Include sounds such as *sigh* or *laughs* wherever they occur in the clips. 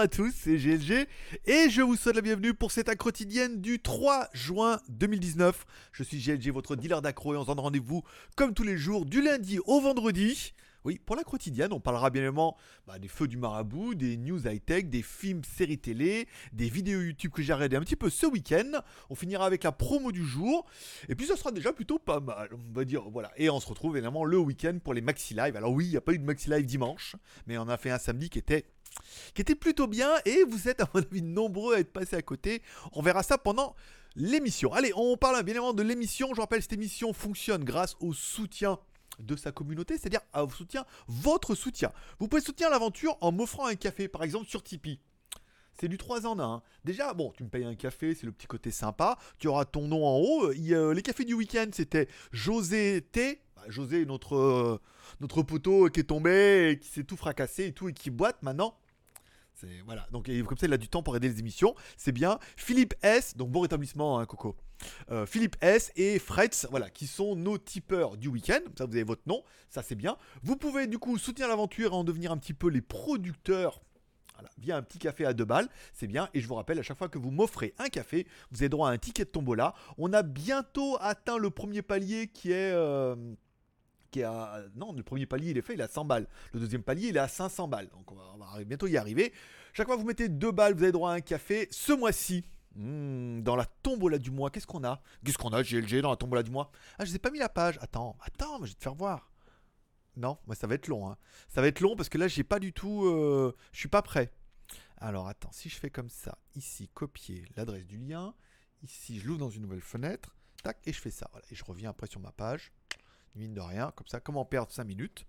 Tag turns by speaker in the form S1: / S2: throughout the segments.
S1: à tous, c'est GLG et je vous souhaite la bienvenue pour cette accro quotidienne du 3 juin 2019. Je suis GLG, votre dealer d'accro et on se donne rendez-vous comme tous les jours du lundi au vendredi. Oui, pour la quotidienne, on parlera bien évidemment bah, des feux du marabout, des news high-tech, des films, séries télé, des vidéos YouTube que j'ai regardé un petit peu ce week-end. On finira avec la promo du jour. Et puis ça sera déjà plutôt pas mal, on va dire. Voilà. Et on se retrouve évidemment le week-end pour les Maxi Live. Alors oui, il n'y a pas eu de Maxi Live dimanche, mais on a fait un samedi qui était qui était plutôt bien et vous êtes à mon avis nombreux à être passés à côté. On verra ça pendant l'émission. Allez, on parle bien évidemment de l'émission. Je rappelle, cette émission fonctionne grâce au soutien de sa communauté, c'est-à-dire à soutien, votre soutien. Vous pouvez soutenir l'aventure en m'offrant un café, par exemple sur Tipeee. C'est du 3 en 1. Déjà, bon, tu me payes un café, c'est le petit côté sympa. Tu auras ton nom en haut. les cafés du week-end, c'était José T. Bah, José, notre, euh, notre poteau qui est tombé, et qui s'est tout fracassé et tout, et qui boite maintenant. Voilà, donc comme ça il a du temps pour aider les émissions, c'est bien. Philippe S, donc bon rétablissement hein, Coco. Euh, Philippe S et Fretz, voilà, qui sont nos tipeurs du week-end. Ça, vous avez votre nom, ça c'est bien. Vous pouvez du coup soutenir l'aventure et en devenir un petit peu les producteurs. Via un petit café à deux balles, c'est bien. Et je vous rappelle, à chaque fois que vous m'offrez un café, vous avez droit à un ticket de tombola. On a bientôt atteint le premier palier qui est. Euh, qui est à... Non, le premier palier il est fait, il est à 100 balles. Le deuxième palier il est à 500 balles. Donc on va, bientôt y arriver. Chaque fois que vous mettez deux balles, vous avez droit à un café. Ce mois-ci, hmm, dans la tombola du mois, qu'est-ce qu'on a? Qu'est-ce qu'on a GLG dans la tombola du mois? Ah, je n'ai pas mis la page. Attends, attends, je vais te faire voir. Non, moi ça va être long. Hein. Ça va être long parce que là j'ai pas du tout. Euh... Je suis pas prêt. Alors attends, si je fais comme ça, ici copier l'adresse du lien, ici je l'ouvre dans une nouvelle fenêtre, tac, et je fais ça. Voilà, et je reviens après sur ma page mine de rien, comme ça, comment perdre 5 minutes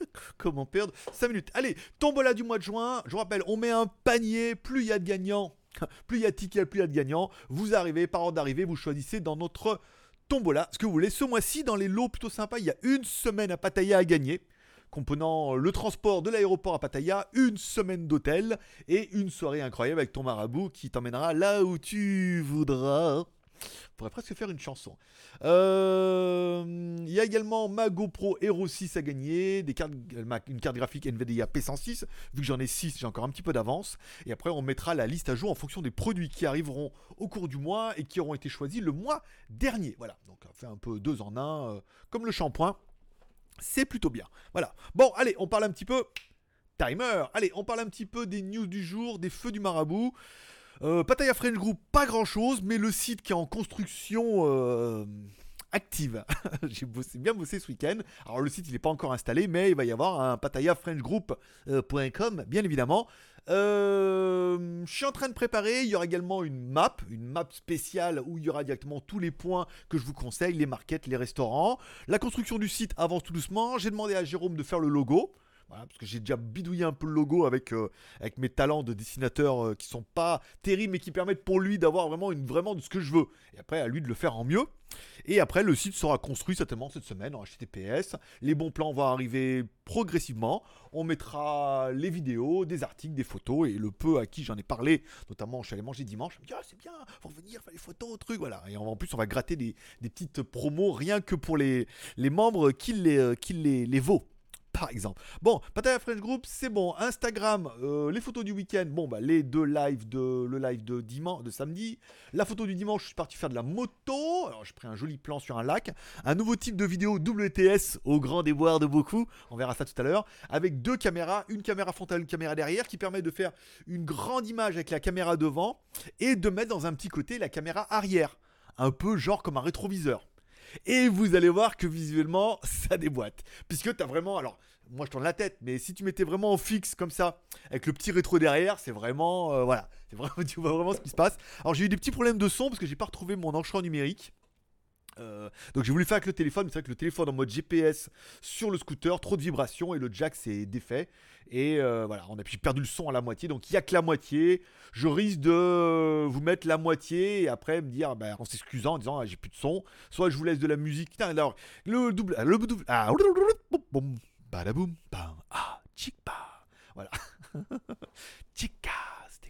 S1: *laughs* Comment perdre 5 minutes Allez, tombola du mois de juin, je vous rappelle, on met un panier, plus il y a de gagnants, *laughs* plus il y a de tickets, plus il y a de gagnants, vous arrivez, par ordre d'arrivée, vous choisissez dans notre tombola ce que vous voulez. Ce mois-ci, dans les lots plutôt sympas, il y a une semaine à Pattaya à gagner comprenant le transport de l'aéroport à Pattaya, une semaine d'hôtel et une soirée incroyable avec ton marabout qui t'emmènera là où tu voudras. On pourrait presque faire une chanson. Euh, il y a également ma GoPro Hero 6 à gagner, des cartes, une carte graphique NVIDIA P106. Vu que j'en ai 6, j'ai encore un petit peu d'avance. Et après, on mettra la liste à jour en fonction des produits qui arriveront au cours du mois et qui auront été choisis le mois dernier. Voilà, donc on fait un peu deux en un, euh, comme le shampoing. C'est plutôt bien. Voilà. Bon, allez, on parle un petit peu. Timer. Allez, on parle un petit peu des news du jour, des feux du marabout. Euh, Pataya French Group, pas grand chose, mais le site qui est en construction euh, active. *laughs* J'ai bien bossé ce week-end. Alors le site il n'est pas encore installé, mais il va y avoir un patayafrenchgroup.com, bien évidemment. Euh, je suis en train de préparer. Il y aura également une map, une map spéciale où il y aura directement tous les points que je vous conseille, les markets, les restaurants. La construction du site avance tout doucement. J'ai demandé à Jérôme de faire le logo parce que j'ai déjà bidouillé un peu le logo avec, euh, avec mes talents de dessinateur euh, qui sont pas terribles, mais qui permettent pour lui d'avoir vraiment, ce que je veux. Et après, à lui de le faire en mieux. Et après, le site sera construit certainement cette semaine en HTTPS. Les bons plans vont arriver progressivement. On mettra les vidéos, des articles, des photos. Et le peu à qui j'en ai parlé, notamment je suis allé manger dimanche, je me dit ah, c'est bien, faut revenir, faire les photos, trucs, voilà. Et en plus, on va gratter des, petites promos rien que pour les, membres qui les, euh, qui les vaut par exemple. Bon, Pataya French Group, c'est bon. Instagram, euh, les photos du week-end, bon, bah, les deux lives de le live de dimanche, de samedi. La photo du dimanche, je suis parti faire de la moto. Alors, j'ai pris un joli plan sur un lac. Un nouveau type de vidéo WTS au grand déboire de beaucoup. On verra ça tout à l'heure. Avec deux caméras, une caméra frontale, une caméra derrière, qui permet de faire une grande image avec la caméra devant et de mettre dans un petit côté la caméra arrière. Un peu genre comme un rétroviseur. Et vous allez voir que visuellement, ça déboîte. Puisque tu as vraiment. Alors, moi je tourne la tête, mais si tu mettais vraiment en fixe comme ça, avec le petit rétro derrière, c'est vraiment. Euh, voilà. C'est vraiment, *laughs* tu vois vraiment ce qui se passe. Alors, j'ai eu des petits problèmes de son parce que j'ai pas retrouvé mon enchaînement numérique. Euh, donc j'ai voulu faire avec le téléphone, mais c'est vrai que le téléphone en mode GPS sur le scooter, trop de vibrations et le jack s'est défait. Et euh, voilà, on a perdu le son à la moitié, donc il n'y a que la moitié. Je risque de vous mettre la moitié et après me dire, bah, en s'excusant, en disant ah, j'ai plus de son. Soit je vous laisse de la musique. Alors le double, le double, ah, *laughs* badaboum, bam, ah, chikpa, voilà, *laughs* chika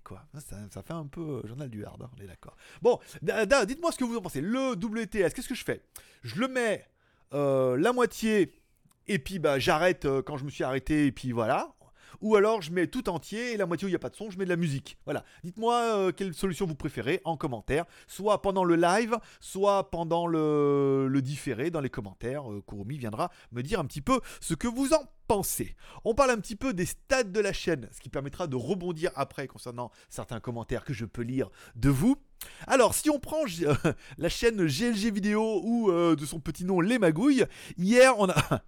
S1: quoi? Ça, fait un peu euh, journal du hard, hein, on est d'accord. Bon, dites-moi ce que vous en pensez. Le WTS, qu'est-ce que je fais? Je le mets euh, la moitié, et puis bah, j'arrête euh, quand je me suis arrêté, et puis voilà. Ou alors je mets tout entier et la moitié où il n'y a pas de son, je mets de la musique. Voilà. Dites-moi euh, quelle solution vous préférez en commentaire, soit pendant le live, soit pendant le, différé dans les commentaires. Euh, Kurumi viendra me dire un petit peu ce que vous en pensez. On parle un petit peu des stats de la chaîne, ce qui permettra de rebondir après concernant certains commentaires que je peux lire de vous. Alors, si on prend *laughs* la chaîne GLG Vidéo ou euh, de son petit nom Les Magouilles, hier on a.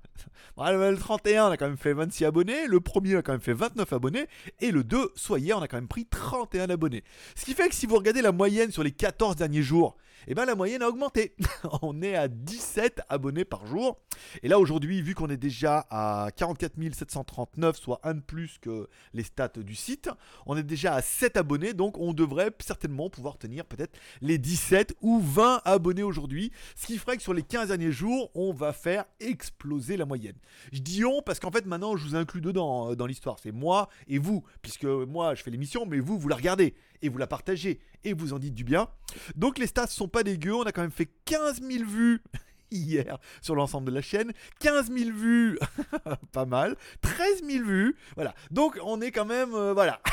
S1: *laughs* le 31, on a quand même fait 26 abonnés, le premier a quand même fait 29 abonnés, et le 2, soit hier, on a quand même pris 31 abonnés. Ce qui fait que si vous regardez la moyenne sur les 14 derniers jours, eh ben la moyenne a augmenté. *laughs* on est à 17 abonnés par jour. Et là aujourd'hui, vu qu'on est déjà à 44 739, soit un de plus que les stats du site, on est déjà à 7 abonnés, donc on devrait certainement pouvoir tenir peut-être les 17 ou 20 abonnés aujourd'hui, ce qui ferait que sur les 15 derniers jours, on va faire exploser la moyenne. Je dis on parce qu'en fait maintenant je vous inclus dedans euh, dans l'histoire, c'est moi et vous, puisque moi je fais l'émission, mais vous, vous la regardez et vous la partagez vous en dites du bien. Donc les stats sont pas dégueux, on a quand même fait 15 000 vues *laughs* hier sur l'ensemble de la chaîne. 15 000 vues, *laughs* pas mal. 13 000 vues, voilà. Donc on est quand même, euh, voilà. *laughs*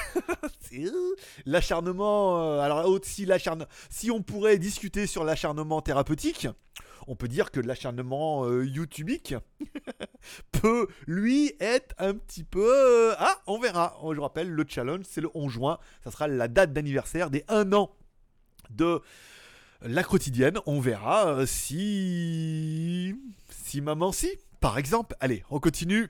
S1: Euh, l'acharnement, euh, alors si, si on pourrait discuter sur l'acharnement thérapeutique, on peut dire que l'acharnement YouTubique peut, lui, être un petit peu... ah, on verra. Je rappelle, le challenge, c'est le 11 juin. Ça sera la date d'anniversaire des 1 an de la quotidienne, on verra euh, si. Si maman si, par exemple. Allez, on continue.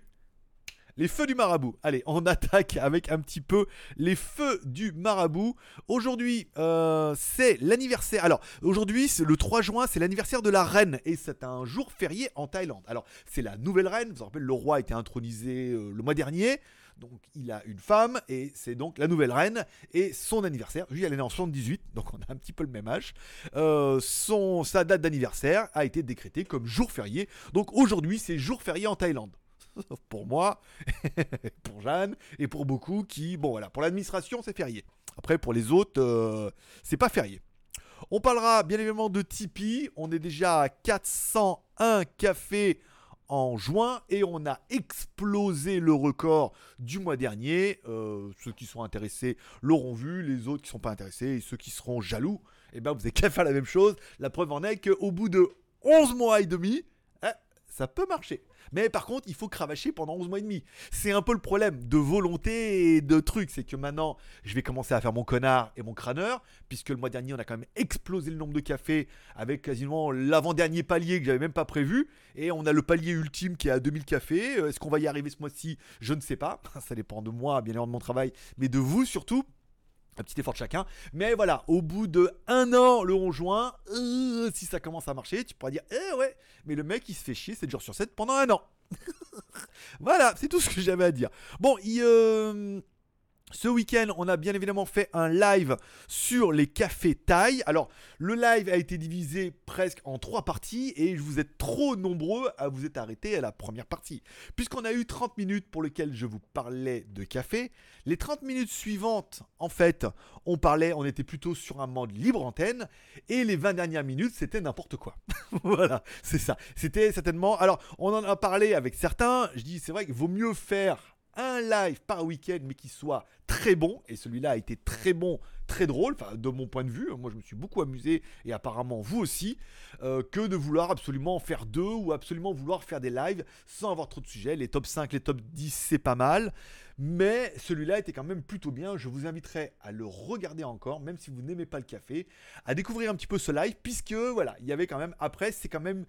S1: Les feux du marabout. Allez, on *laughs* attaque avec un petit peu les feux du marabout. Aujourd'hui, euh, c'est l'anniversaire. Alors, aujourd'hui, le 3 juin, c'est l'anniversaire de la reine. Et c'est un jour férié en Thaïlande. Alors, c'est la nouvelle reine. Vous vous rappelez, le roi a été intronisé euh, le mois dernier. Donc il a une femme et c'est donc la nouvelle reine et son anniversaire. Lui, elle est née en 78, *laughs* donc on a un petit peu le même âge. Euh, sa date d'anniversaire a été décrétée comme jour férié. Donc aujourd'hui, c'est jour férié en Thaïlande pour moi, *laughs* pour Jeanne et pour beaucoup qui, bon voilà, pour l'administration c'est férié. Après pour les autres, euh, c'est pas férié. On parlera bien évidemment de Tipeee. On est déjà à 401 cafés en juin et on a explosé le record du mois dernier. Euh, ceux qui sont intéressés l'auront vu, les autres qui ne sont pas intéressés et ceux qui seront jaloux, eh ben vous n'avez qu'à faire la même chose. La preuve en est qu'au bout de 11 mois et demi, ça peut marcher. Mais par contre, il faut cravacher pendant 11 mois et demi. C'est un peu le problème de volonté et de trucs. C'est que maintenant, je vais commencer à faire mon connard et mon crâneur, puisque le mois dernier, on a quand même explosé le nombre de cafés avec quasiment l'avant-dernier palier que j'avais même pas prévu. Et on a le palier ultime qui est à 2000 cafés. Est-ce qu'on va y arriver ce mois-ci? Je ne sais pas. *laughs* Ça dépend de moi, bien évidemment de mon travail, mais de vous surtout un petit effort de chacun. Mais voilà, au bout de un an, le 11 juin, euh, si ça commence à marcher, tu pourras dire, eh ouais, mais le mec il se fait chier 7 jours sur 7 pendant un an. *laughs* voilà, c'est tout ce que j'avais à dire. Bon, il... Euh, ce week-end, on a bien évidemment fait un live sur les cafés taille. Alors, le live a été divisé presque en trois parties et vous êtes trop nombreux à vous être arrêtés à la première partie. Puisqu'on a eu 30 minutes pour lesquelles je vous parlais de café, les 30 minutes suivantes, en fait, on parlait, on était plutôt sur un mode libre antenne et les 20 dernières minutes, c'était n'importe quoi. *laughs* voilà, c'est ça. C'était certainement. Alors, on en a parlé avec certains. Je dis, c'est vrai qu'il vaut mieux faire un live par week-end, mais qui soit très bon. Et celui-là a été très bon, très drôle, enfin, de mon point de vue. Moi, je me suis beaucoup amusé, et apparemment vous aussi, euh, que de vouloir absolument faire deux ou absolument vouloir faire des lives sans avoir trop de sujets. Les top 5, les top 10, c'est pas mal. Mais celui-là était quand même plutôt bien. Je vous inviterai à le regarder encore, même si vous n'aimez pas le café, à découvrir un petit peu ce live, puisque voilà, il y avait quand même, après, c'est quand même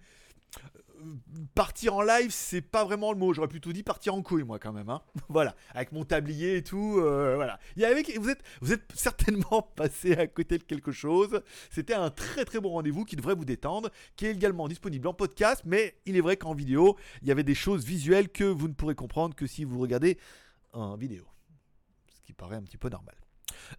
S1: partir en live, c'est pas vraiment le mot. J'aurais plutôt dit partir en couille, moi, quand même. Hein. *laughs* voilà, avec mon tablier et tout. Euh, voilà. Il y avait, vous, êtes, vous êtes *laughs* certainement passé à côté de quelque chose. C'était un très très bon rendez-vous qui devrait vous détendre, qui est également disponible en podcast. Mais il est vrai qu'en vidéo, il y avait des choses visuelles que vous ne pourrez comprendre que si vous regardez en vidéo. Ce qui paraît un petit peu normal.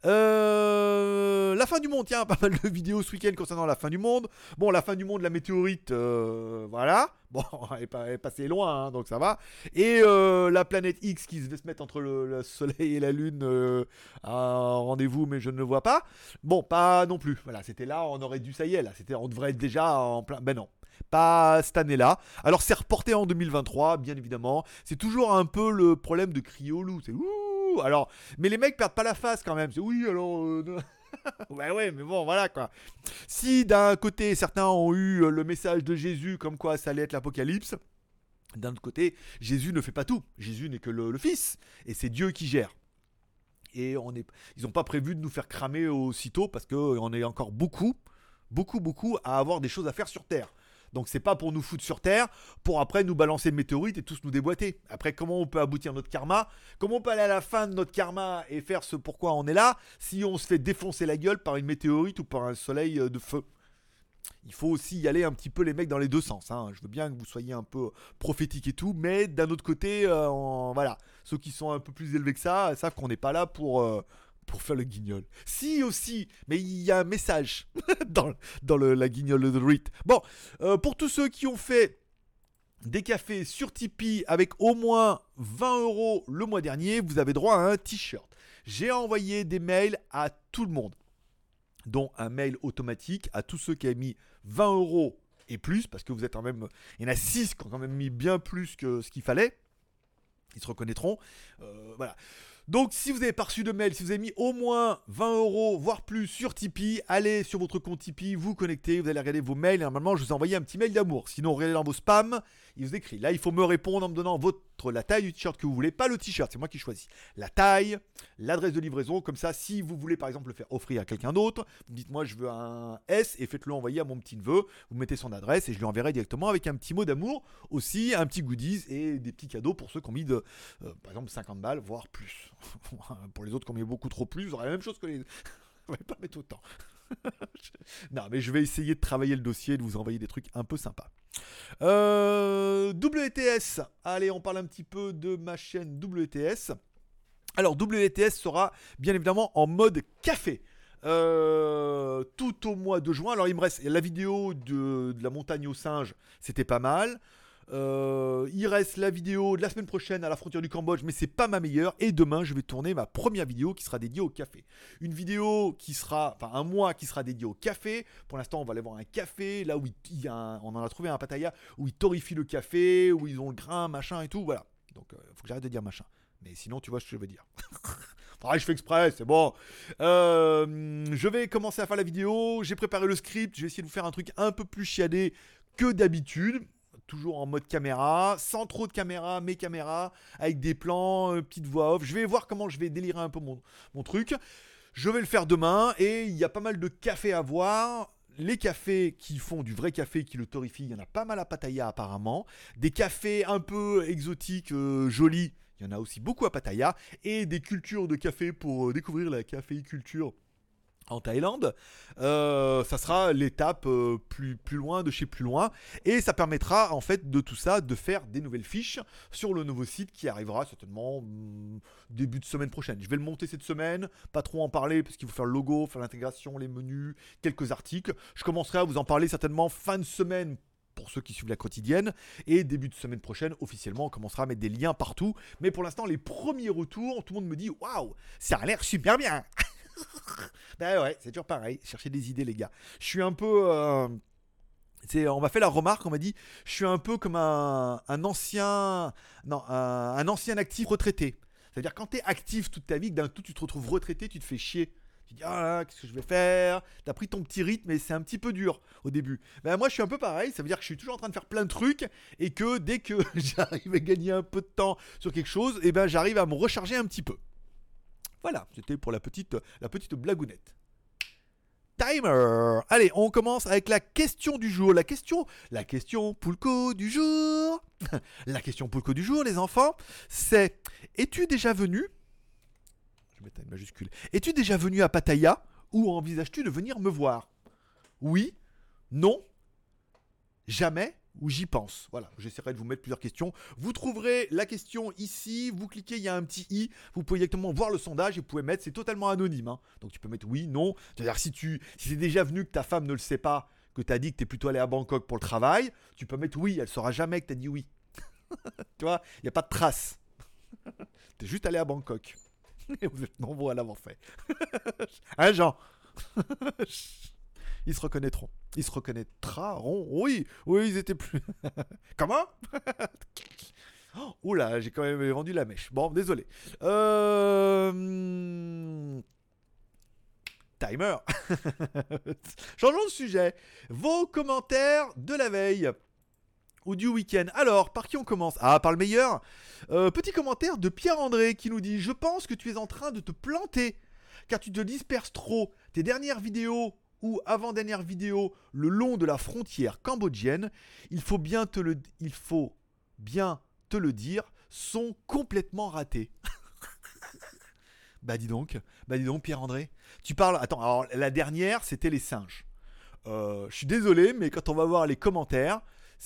S1: Euh, la fin du monde, tiens, *laughs* pas mal de vidéos ce week-end concernant la fin du monde. Bon, la fin du monde, la météorite, euh, voilà. Bon, *laughs* elle est, passée loin, hein, donc ça va. Et euh, la planète X qui se mettre entre le, Soleil et la Lune à rendez-vous, mais je ne le vois pas. Bon, pas non plus. Voilà, c'était là, on aurait dû, ça y est, là, c'était, on devrait être déjà en plein. Ben non. Pas cette année-là. Alors c'est reporté en 2023, bien évidemment. C'est toujours un peu le problème de crier au loup. C'est Alors, mais les mecs perdent pas la face quand même. C'est oui, alors. Euh, ouais, *laughs* ouais, mais bon, voilà quoi. Si d'un côté certains ont eu le message de Jésus comme quoi ça allait être l'apocalypse, d'un autre côté, Jésus ne fait pas tout. Jésus n'est que le, le Fils. Et c'est Dieu qui gère et on est, ils n'ont pas prévu de nous faire cramer aussitôt parce qu'on est encore beaucoup, beaucoup, beaucoup à avoir des choses à faire sur Terre. Donc c'est pas pour nous foutre sur Terre, pour après nous balancer le météorite et tous nous déboîter. Après comment on peut aboutir notre karma? Comment on peut aller à la fin de notre karma et faire ce pourquoi on est là si on se fait défoncer la gueule par une météorite ou par un soleil euh, de feu? Il faut aussi y aller un petit peu les mecs dans les deux sens. Hein. Je veux bien que vous soyez un peu prophétique et tout, mais d'un autre côté, euh, voilà, ceux qui sont un peu plus élevés que ça savent qu'on n'est pas là pour, euh, pour faire le guignol. Si aussi, mais il y a un message *laughs* dans, dans la guignole de Rit. Bon, euh, pour tous ceux qui ont fait des cafés sur Tipeee avec au moins 20 euros le mois dernier, vous avez droit à un t-shirt. J'ai envoyé des mails à tout le monde dont un mail automatique à tous ceux qui ont mis 20 euros et plus, parce que vous êtes quand même. Il y en a 6 qui ont quand même mis bien plus que ce qu'il fallait. Ils se reconnaîtront. Euh, voilà. Donc, si vous avez pas reçu de mail, si vous avez mis au moins 20 euros, voire plus sur Tipeee, allez sur votre compte Tipeee, vous connectez, vous allez regarder vos mails normalement, je vous ai envoyé un petit mail d'amour. Sinon, regardez dans vos spams, il vous écrit. Là, il faut me répondre en me donnant votre la taille du t-shirt que vous voulez, pas le t-shirt, c'est moi qui choisis. La taille, l'adresse de livraison, comme ça, si vous voulez par exemple le faire offrir à quelqu'un d'autre, vous dites moi je veux un S et faites-le envoyer à mon petit neveu, vous mettez son adresse et je lui enverrai directement avec un petit mot d'amour, aussi un petit goodies et des petits cadeaux pour ceux qui ont mis de, euh, par exemple 50 balles, voire plus. *laughs* pour les autres qui ont mis beaucoup trop plus, j'aurai la même chose que les... *laughs* on va pas mettre autant. *laughs* non, mais je vais essayer de travailler le dossier, de vous envoyer des trucs un peu sympas. Euh, WTS. Allez, on parle un petit peu de ma chaîne WTS. Alors, WTS sera bien évidemment en mode café. Euh, tout au mois de juin. Alors il me reste la vidéo de, de la montagne aux singes, c'était pas mal. Euh, il reste la vidéo de la semaine prochaine à la frontière du Cambodge, mais c'est pas ma meilleure. Et demain, je vais tourner ma première vidéo qui sera dédiée au café. Une vidéo qui sera, enfin un mois qui sera dédié au café. Pour l'instant, on va aller voir un café, là où on en a trouvé un Pattaya où ils torrifient le café, où ils ont le grain, machin et tout. Voilà. Donc, euh, faut que j'arrête de dire machin. Mais sinon, tu vois ce que je veux dire. *laughs* je fais exprès, c'est bon. Euh, je vais commencer à faire la vidéo. J'ai préparé le script. Je vais essayer de vous faire un truc un peu plus chiadé que d'habitude toujours en mode caméra, sans trop de caméra, mes caméras, avec des plans, euh, petite voix off. Je vais voir comment je vais délirer un peu mon, truc. Je vais le faire demain et il y a pas mal de cafés à voir. Les cafés qui font du vrai café, qui le torrifient, il y en a pas mal à Pattaya apparemment. Des cafés un peu exotiques, euh, jolis, il y en a aussi beaucoup à Pattaya. Et des cultures de café pour euh, découvrir la caféiculture en Thaïlande, euh, ça sera l'étape euh, plus, plus loin de chez plus loin et ça permettra en fait de tout ça de faire des nouvelles fiches sur le nouveau site qui arrivera certainement mm, début de semaine prochaine. Je vais le monter cette semaine, pas trop en parler parce qu'il faut faire le logo, faire l'intégration, les menus, quelques articles. Je commencerai à vous en parler certainement fin de semaine pour ceux qui suivent la quotidienne. Et début de semaine prochaine, officiellement, on commencera à mettre des liens partout. Mais pour l'instant, les premiers retours, tout le monde me dit Waouh, ça a l'air super bien *laughs* ben ouais, c'est toujours pareil. Chercher des idées, les gars. Je suis un peu. Euh, on m'a fait la remarque, on m'a dit, je suis un peu comme un, ancien, non, un, ancien actif retraité. C'est-à-dire quand tu es actif toute ta vie, d'un tout tu te retrouves retraité, tu te fais chier. Tu dis ah qu'est-ce que je vais faire? T'as pris ton petit rythme et c'est un petit peu dur au début. Ben moi je suis un peu pareil, ça veut dire que je suis toujours en train de faire plein de trucs et que dès que *laughs* j'arrive à gagner un peu de temps sur quelque chose, et eh ben j'arrive à me recharger un petit peu. Voilà, c'était pour la petite, la petite blagounette. Timer Allez, on commence avec la question du jour. La question, la question Poulco du jour. *laughs* la question Poulco du jour, les enfants, c'est Es-tu déjà venu Je vais majuscule. Es-tu déjà venu à Pattaya ou envisages-tu de venir me voir? Oui Non Jamais où j'y pense. Voilà, j'essaierai de vous mettre plusieurs questions. Vous trouverez la question ici, vous cliquez, il y a un petit i, vous pouvez directement voir le sondage et vous pouvez mettre, c'est totalement anonyme. Hein. Donc tu peux mettre oui, non. C'est-à-dire si tu si c'est déjà venu que ta femme ne le sait pas, que tu as dit que tu es plutôt allé à Bangkok pour le travail, tu peux mettre oui, elle saura jamais que tu as dit oui. *laughs* tu vois, il n'y a pas de trace. *laughs* tu es juste allé à Bangkok. *laughs* et vous êtes nombreux à l'avoir fait. hein Jean? Ils se reconnaîtront. Ils se reconnaîtront. Oui, oui, ils étaient plus. *laughs* Comment? *laughs* Oula, j'ai quand même vendu la mèche. Bon, désolé. Euh... Timer. *laughs* Changeons de sujet. Vos commentaires de la veille ou du week-end. Alors, par qui on commence? Ah, par le meilleur. Euh, petit commentaire de Pierre-André qui nous dit Je pense que tu es en train de te planter car tu te disperses trop. Tes dernières vidéos ou avant-dernière vidéo le long de la frontière cambodgienne, il faut bien te le, dire, sont complètement ratées. bah dis donc, bah dis donc Pierre-André, tu parles. Attends, alors la dernière c'était les singes. Euh, je suis désolé, mais quand on va voir les commentaires,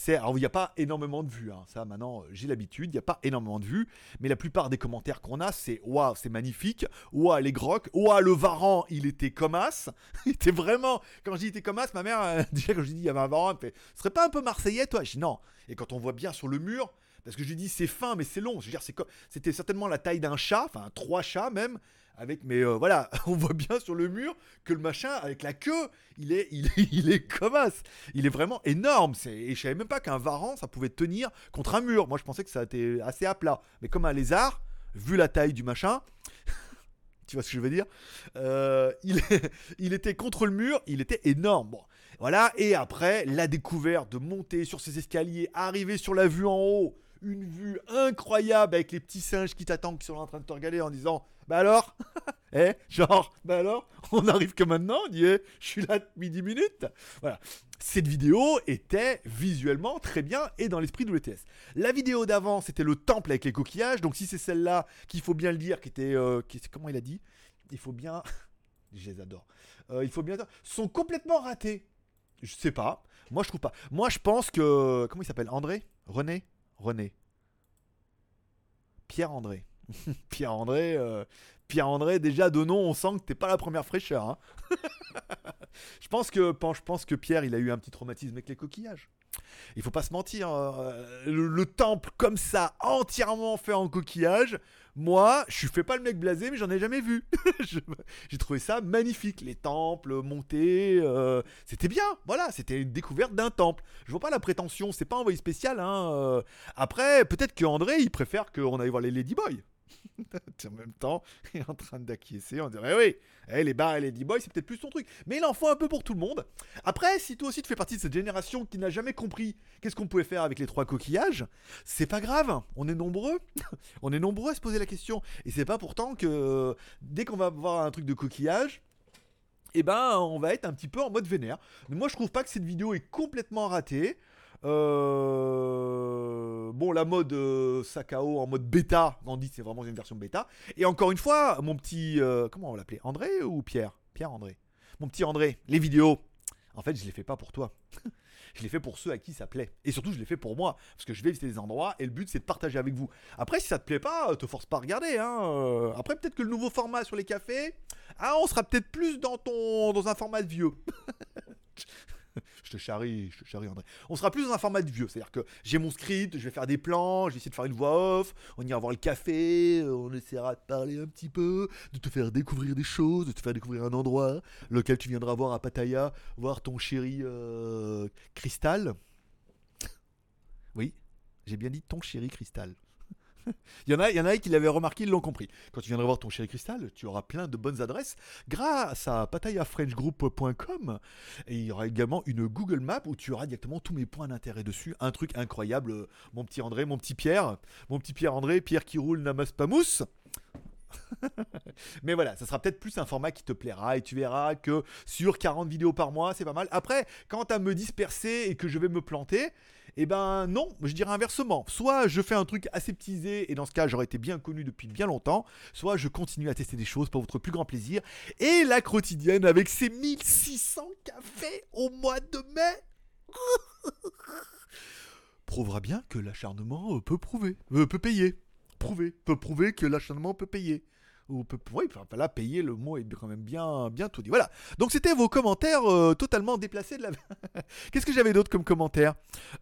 S1: alors il n'y a pas énormément de vues. Hein. Ça maintenant j'ai l'habitude, il n'y a pas énormément de vues, mais la plupart des commentaires qu'on a c'est waouh c'est magnifique, waouh les grocs, waouh le varan il était comme as, *laughs* il était vraiment quand je dis il était comme as, ma mère euh, *laughs* déjà quand je dis il y avait un varan, elle fait ce serait pas un peu marseillais toi? Je dis non. Et quand on voit bien sur le mur, parce que je lui dis c'est fin mais c'est long, je veux dire c'était certainement la taille d'un chat, enfin trois chats même avec mais euh, voilà *laughs* on voit bien sur le mur que le machin avec la queue il est il est, *laughs* il est il est vraiment énorme c'est et je savais même pas qu'un varan ça pouvait tenir contre un mur. Moi je pensais que ça était assez à plat. Mais comme un lézard vu la taille du machin *laughs* tu vois ce que je veux dire euh, il, il était contre le mur il était énorme. Voilà et après la découverte de monter sur ces escaliers arriver sur la vue en haut une vue incroyable avec les petits singes qui t'attendent, qui sont en train de te regarder en disant Bah alors *laughs* Eh Genre, bah alors On arrive que maintenant On dit eh, Je suis là depuis 10 minutes Voilà. Cette vidéo était visuellement très bien et dans l'esprit de l'ETS. La vidéo d'avant, c'était le temple avec les coquillages. Donc, si c'est celle-là, qu'il faut bien le dire, qui était. Euh, comment il a dit? Il faut bien. *laughs* Je les adore. Euh, il faut bien. Sont complètement ratés. Je sais pas. Moi, je trouve pas. Moi, je pense que. Comment il s'appelle? André? René? René. Pierre-André. *laughs* Pierre-André, euh, Pierre-André, déjà de nom, on sent que t'es pas la première fraîcheur. Hein. *laughs* je, pense que, je pense que Pierre, il a eu un petit traumatisme avec les coquillages. Il faut pas se mentir, euh, le, temple comme ça, entièrement fait en coquillage, moi, je fais pas le mec blasé, mais j'en ai jamais vu. *laughs* J'ai trouvé ça magnifique. Les temples montés, euh, c'était bien. Voilà, c'était une découverte d'un temple. Je vois pas la prétention, c'est pas un envoyé spécial. Hein. Après, peut-être que André, il préfère qu'on aille voir les Ladyboys. *laughs* en même temps, il est en train d'acquiescer. On dirait, oui, eh, les bars et les D-Boys, c'est peut-être plus ton truc. Mais il en faut un peu pour tout le monde. Après, si toi aussi tu fais partie de cette génération qui n'a jamais compris qu'est-ce qu'on pouvait faire avec les trois coquillages, c'est pas grave. On est nombreux. *laughs* on est nombreux à se poser la question. Et c'est pas pourtant que dès qu'on va voir un truc de coquillage, eh ben, on va être un petit peu en mode vénère. moi, je trouve pas que cette vidéo est complètement ratée. Euh, bon, la mode euh, Sakao en mode bêta, dit c'est vraiment une version bêta. Et encore une fois, mon petit. Euh, comment on l'appelait André ou Pierre? Pierre-André. Mon petit André, les vidéos. En fait, je les fais pas pour toi. *laughs* je les fais pour ceux à qui ça plaît. Et surtout, je les fais pour moi. Parce que je vais visiter des endroits et le but, c'est de partager avec vous. Après, si ça te plaît pas, te force pas à regarder. Hein. Après, peut-être que le nouveau format sur les cafés, ah, on sera peut-être plus dans, un format vieux. *laughs* *laughs* je te charrie, je te charrie André. On sera plus dans un format de vieux, c'est-à-dire que j'ai mon script, je vais faire des plans, je vais essayer de faire une voix off, on ira voir le café, euh, on essaiera de parler un petit peu, de te faire découvrir des choses, de te faire découvrir un endroit, lequel tu viendras voir à Pattaya, voir ton chéri euh, Cristal. Oui, j'ai bien dit ton chéri Cristal. *laughs* il, y en a, il qui l'avaient remarqué, ils l'ont compris. Quand tu viendras voir ton chéri cristal, tu auras plein de bonnes adresses grâce à patayafrenchgroup.com. Et il y aura également une Google Map où tu auras directement tous mes points d'intérêt dessus. Un truc incroyable, mon petit André, mon petit Pierre, mon petit Pierre André, Pierre qui roule, Namas Pamous. *laughs* Mais voilà, ça sera peut-être plus un format qui te plaira et tu verras que sur 40 vidéos par mois, c'est pas mal. Après, quand à me disperser et que je vais me planter, eh ben non, je dirais inversement. Soit je fais un truc aseptisé et dans ce cas j'aurais été bien connu depuis bien longtemps, soit je continue à tester des choses pour votre plus grand plaisir. Et la quotidienne avec ses 1600 cafés au mois de mai *laughs* prouvera bien que l'acharnement peut prouver, euh, peut payer. Prouver, peut prouver que l'acharnement peut payer. Ou peut, payer, le mot est quand même bien, bien tout dit. Voilà. Donc c'était vos commentaires euh, totalement déplacés de la. *laughs* Qu'est-ce que j'avais d'autre comme commentaire?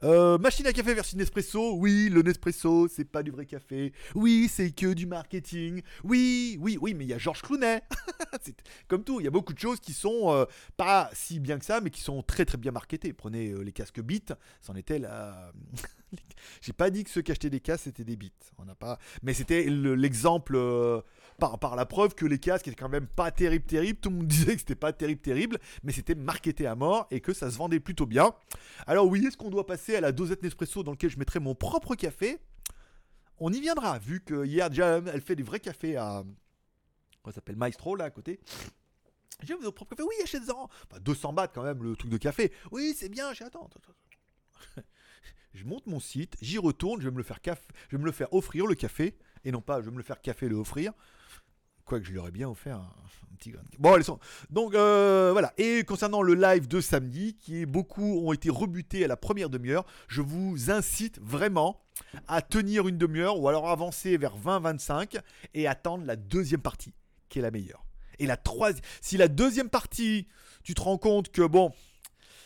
S1: Euh, Machine à café versus Nespresso? Oui, le Nespresso, c'est pas du vrai café. Oui, c'est que du marketing. Oui, oui, oui, mais il y a Georges Clounet. *laughs* C'est comme tout, il y a beaucoup de choses qui sont euh, pas si bien que ça, mais qui sont très très bien marketées. Prenez les casques Beat, c'en était là. *laughs* J'ai pas dit que ceux qui achetaient des casques c'était des Beats. On n'a pas. Mais c'était le- l'exemple par, la preuve que les casques étaient quand même pas terrible terrible. Tout le monde *laughs* disait que c'était pas terrible terrible, mais c'était marketé à mort et que ça se vendait plutôt bien. Alors oui, est-ce qu'on doit passer à la dosette Nespresso dans laquelle je mettrai mon propre café? On y viendra, vu que hier déjà elle fait des vrais cafés à. Ça s'appelle Maestro là à côté. J'ai vos propres cafés. Oui, achète-en. Enfin, 200 bahts quand même le truc de café. Oui, c'est bien. J'ai attends, attends, attends. *laughs* Je monte mon site, j'y retourne, je vais me le faire je vais me le faire offrir le café et non pas je vais me le faire café le offrir. Quoique je lui aurais bien offert un, petit grain de Bon, allez, donc euh, voilà. Et concernant le live de samedi, qui beaucoup ont été rebutés à la première demi-heure, je vous incite vraiment à tenir une demi-heure ou alors avancer vers 20-25 et attendre la deuxième partie, qui est la meilleure. Et la troisième, si la deuxième partie, tu te rends compte que bon,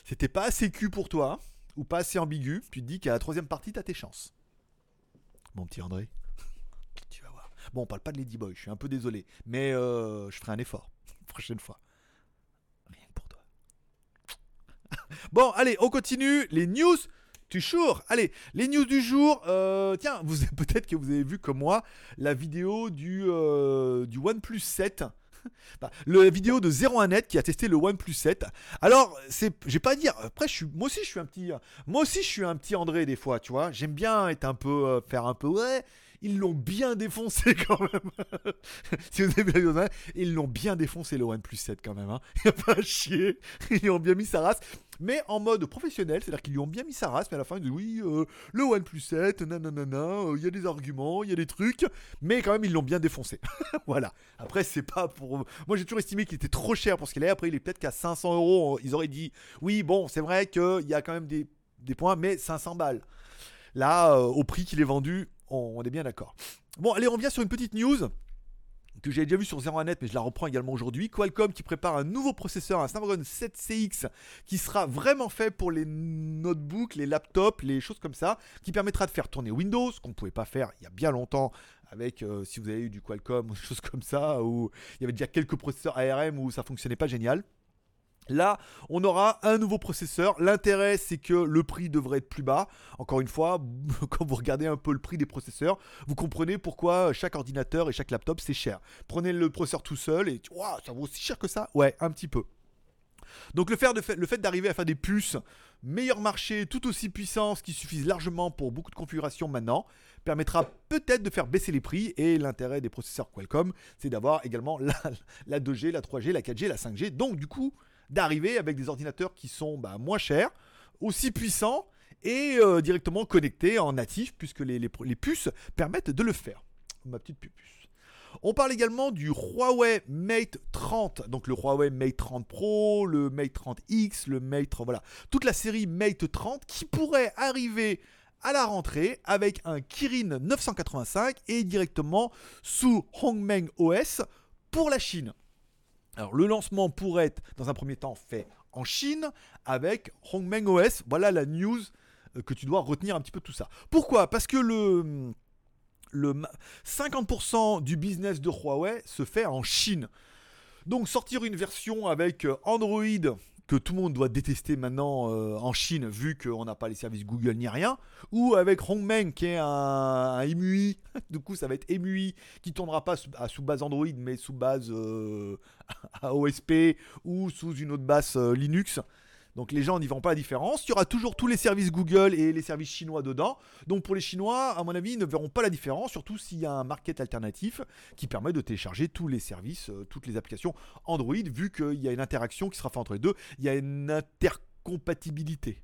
S1: c'était pas assez cul pour toi, ou pas assez ambigu, tu te dis qu'à la troisième partie, t'as tes chances. Mon petit André. Bon, on parle pas de Ladyboy, je suis un peu désolé, mais euh, je ferai un effort, *laughs* prochaine fois. Rien que pour toi. *laughs* bon, allez, on continue, les news tu jour. Allez, les news du jour. euh, tiens, vous *laughs* peut-être que vous avez vu comme moi la vidéo du, euh, du OnePlus 7. Enfin, la vidéo de 01net qui a testé le OnePlus 7. Alors, c'est, j'ai pas à dire. Après, moi aussi, je suis un petit, moi aussi, je suis un petit André des fois, tu vois. J'aime bien être un peu, euh, faire un peu, ouais. Ils l'ont bien défoncé *laughs* quand même. si vous avez vu ils l'ont bien défoncé le OnePlus 7 quand même. Hein. Il a pas à chier. Ils lui ont bien mis sa race. Mais en mode professionnel, c'est-à-dire qu'ils lui ont bien mis sa race, mais à la fin, ils disent oui, euh, le OnePlus 7, nanana, euh, il y a des arguments, il y a des trucs, mais quand même, ils l'ont bien défoncé. *laughs* voilà. Après, c'est pas pour. Moi, j'ai toujours estimé qu'il était trop cher pour ce qu'il est. Après, il est peut-être qu'à 500 euros. Ils auraient dit oui, bon, c'est vrai qu'il y a quand même des, des points, mais 500 balles. Là, euh, au prix qu'il est vendu, on, est bien d'accord. Bon, allez, on revient sur une petite news que j'ai déjà vu sur 01net, mais je la reprends également aujourd'hui. Qualcomm qui prépare un nouveau processeur, un Snapdragon 7CX, qui sera vraiment fait pour les notebooks, les laptops, les choses comme ça, qui permettra de faire tourner Windows, qu'on ne pouvait pas faire il y a bien longtemps avec, euh, si vous avez eu du Qualcomm ou des *laughs* choses comme ça, où il y avait déjà quelques processeurs ARM où ça fonctionnait pas génial. Là, on aura un nouveau processeur. L'intérêt, c'est que le prix devrait être plus bas. Encore une fois, *laughs* quand vous regardez un peu le prix des processeurs, vous comprenez pourquoi chaque ordinateur et chaque laptop, c'est cher. Prenez le processeur tout seul et Ouah, ça vaut aussi cher que ça Ouais, un petit peu. Donc le fait, le fait d'arriver à faire des puces meilleur marché, tout aussi puissance, qui suffisent largement pour beaucoup de configurations maintenant, permettra peut-être de faire baisser les prix. Et l'intérêt des processeurs Qualcomm, c'est d'avoir également *laughs* la, la 2G, la 3G, la 4G, la 5G. Donc du coup, d'arriver avec des ordinateurs qui sont bah, moins chers, aussi puissants et euh, directement connectés en natif, puisque les, puces permettent de le faire. Ma petite puce. On parle également du Huawei Mate 30, donc le Huawei Mate 30 Pro, le Mate 30X, le Mate, voilà, toute la série Mate 30 qui pourrait arriver à la rentrée avec un Kirin 985 et directement sous Hongmeng OS pour la Chine. Alors le lancement pourrait être dans un premier temps fait en Chine avec Hongmeng OS. Voilà la news que tu dois retenir un petit peu tout ça. Pourquoi? Parce que le, le 50% du business de Huawei se fait en Chine. Donc sortir une version avec Android que tout le monde doit détester maintenant euh, en Chine vu qu'on n'a pas les services Google ni rien, ou avec Hongmeng qui est un, EMUI, *laughs* du coup ça va être EMUI qui tournera pas sous, base Android mais sous base euh, *laughs* à OSP ou sous une autre base euh, Linux. Donc les gens n'y verront pas la différence. Il y aura toujours tous les services Google et les services chinois dedans. Donc pour les Chinois, à mon avis, ils ne verront pas la différence, surtout s'il y a un market alternatif qui permet de télécharger tous les services, euh, toutes les applications Android, vu qu'il y a une interaction qui sera faite entre les deux. Il y a une intercompatibilité.